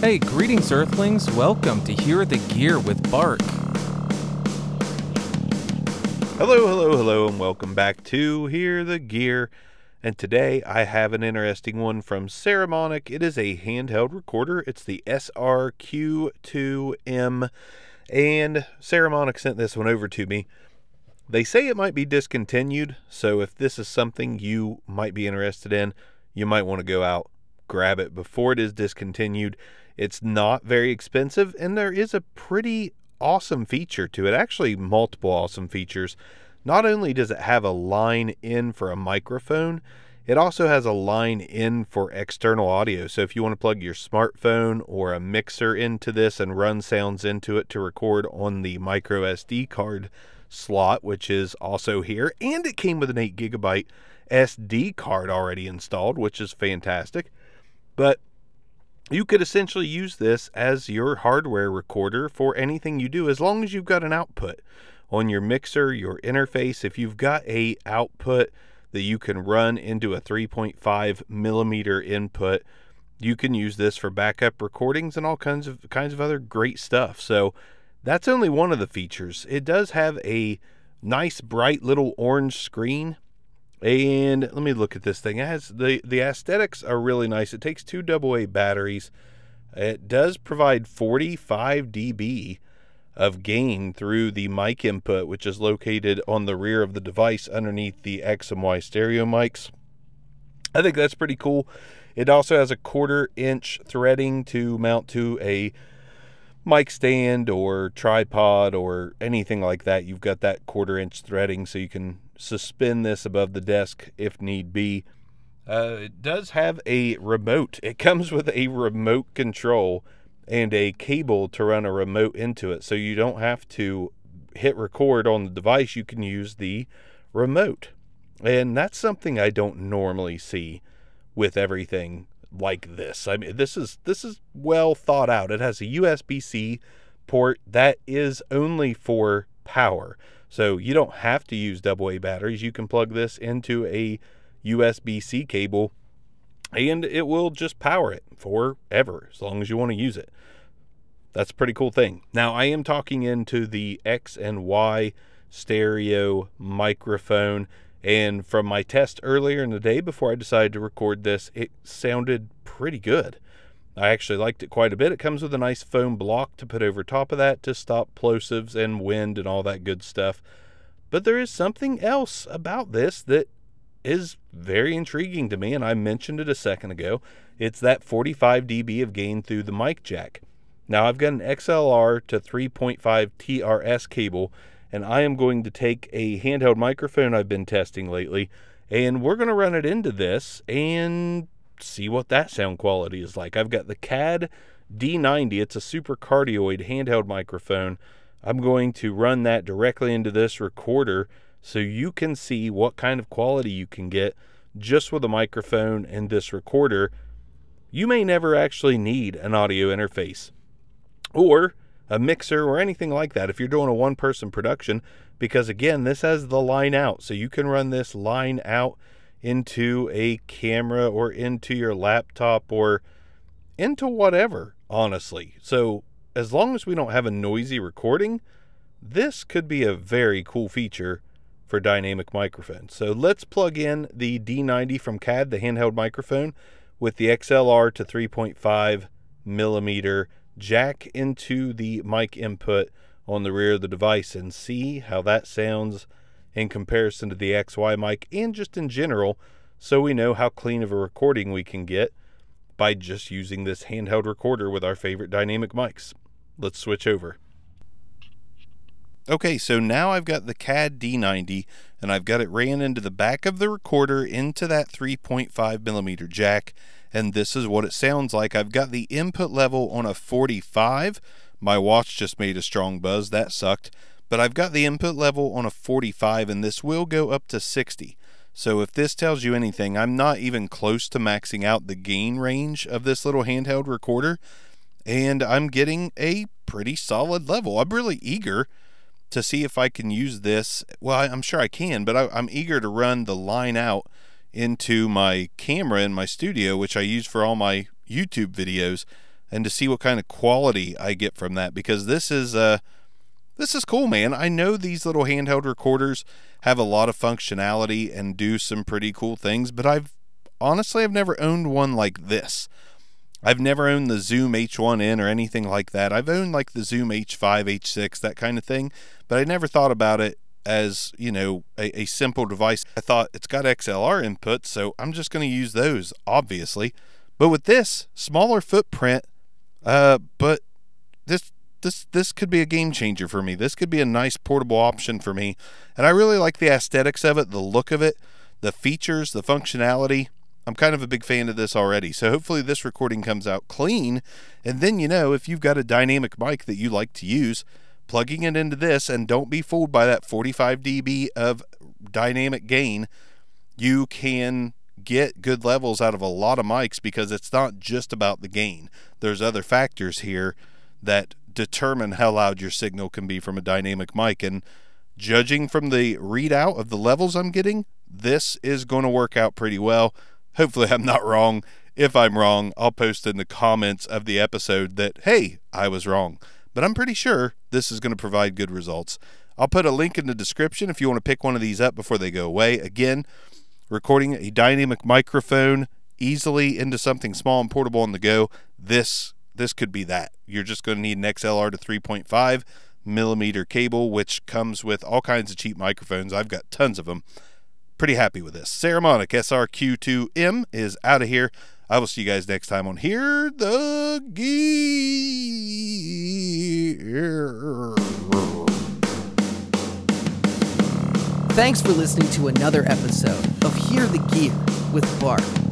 Hey, greetings, Earthlings. Welcome to Hear the Gear with Bart. Hello, hello, hello, and welcome back to Hear the Gear. And today I have an interesting one from Saramonic. It is a handheld recorder. It's the SRQ2M. And Saramonic sent this one over to me. They say it might be discontinued, so if this is something you might be interested in, you might want to go out, grab it before it is discontinued. It's not very expensive, and there is a pretty awesome feature to it. Actually, multiple awesome features. Not only does it have a line in for a microphone, it also has a line in for external audio. So if you want to plug your smartphone or a mixer into this and run sounds into it to record on the micro SD card slot, which is also here, and it came with an 8 gigabyte SD card already installed, which is fantastic. But you could essentially use this as your hardware recorder for anything you do as long as you've got an output on your mixer, your interface. If you've got a output that you can run into a 3.5 millimeter input, you can use this for backup recordings and all kinds of kinds of other great stuff. So that's only one of the features. It does have a nice bright little orange screen and let me look at this thing. It has the the aesthetics are really nice. It takes two AA batteries. It does provide 45 dB of gain through the mic input, which is located on the rear of the device underneath the X and Y stereo mics. I think that's pretty cool. It also has a quarter inch threading to mount to a mic stand or tripod or anything like that. You've got that quarter inch threading so you can suspend this above the desk if need be. Uh, it does have a remote. It comes with a remote control and a cable to run a remote into it. So you don't have to hit record on the device. You can use the remote. And that's something I don't normally see with everything like this. I mean this is this is well thought out. It has a USB-C port that is only for power. So you don't have to use AA batteries. You can plug this into a USB C cable and it will just power it forever as long as you want to use it. That's a pretty cool thing. Now, I am talking into the X and Y stereo microphone. And from my test earlier in the day before I decided to record this, it sounded pretty good. I actually liked it quite a bit. It comes with a nice foam block to put over top of that to stop plosives and wind and all that good stuff. But there is something else about this that is very intriguing to me, and I mentioned it a second ago. It's that 45 dB of gain through the mic jack. Now, I've got an XLR to 3.5 TRS cable, and I am going to take a handheld microphone I've been testing lately, and we're going to run it into this and see what that sound quality is like. I've got the CAD D90, it's a super cardioid handheld microphone. I'm going to run that directly into this recorder so you can see what kind of quality you can get just with a microphone and this recorder. You may never actually need an audio interface or a mixer or anything like that if you're doing a one person production because again this has the line out so you can run this line out into a camera or into your laptop or into whatever, honestly. So, as long as we don't have a noisy recording, this could be a very cool feature for dynamic microphones. So, let's plug in the D90 from CAD, the handheld microphone, with the XLR to 3.5 millimeter jack into the mic input on the rear of the device and see how that sounds in comparison to the XY mic and just in general so we know how clean of a recording we can get by just using this handheld recorder with our favorite dynamic mics. Let's switch over. Okay, so now I've got the CAD D90 and I've got it ran into the back of the recorder into that 3.5 millimeter jack, and this is what it sounds like. I've got the input level on a 45. My watch just made a strong buzz, that sucked but I've got the input level on a 45 and this will go up to 60. So if this tells you anything, I'm not even close to maxing out the gain range of this little handheld recorder and I'm getting a pretty solid level. I'm really eager to see if I can use this. Well, I'm sure I can, but I, am eager to run the line out into my camera in my studio, which I use for all my YouTube videos. and to see what kind of quality I get from that because this is uh this is cool, man. I know these little handheld recorders have a lot of functionality and do some pretty cool things, but I've honestly I've never owned one like this. I've never owned the Zoom H1N or anything like that. I've owned like the Zoom H5, H6, that kind of thing, but I never thought about it as, you know, a, a simple device. I thought it's got XLR input, so I'm just going to use those, obviously. But with this, smaller footprint, uh, but this this this could be a game changer for me. This could be a nice portable option for me. And I really like the aesthetics of it, the look of it, the features, the functionality. I'm kind of a big fan of this already. So hopefully this recording comes out clean. And then you know, if you've got a dynamic mic that you like to use, plugging it into this and don't be fooled by that 45 dB of dynamic gain, you can get good levels out of a lot of mics because it's not just about the gain. There's other factors here that determine how loud your signal can be from a dynamic mic. And judging from the readout of the levels I'm getting, this is going to work out pretty well. Hopefully, I'm not wrong. If I'm wrong, I'll post in the comments of the episode that, hey, I was wrong. But I'm pretty sure this is going to provide good results. I'll put a link in the description if you want to pick one of these up before they go away. Again, recording a dynamic microphone easily into something small and portable on the go. This this could be that. You're just going to need an XLR to 3.5 millimeter cable, which comes with all kinds of cheap microphones. I've got tons of them. Pretty happy with this. Saramonic SRQ2M is out of here. I will see you guys next time on Hear the Gear. Thanks for listening to another episode of Hear the Gear with Bart.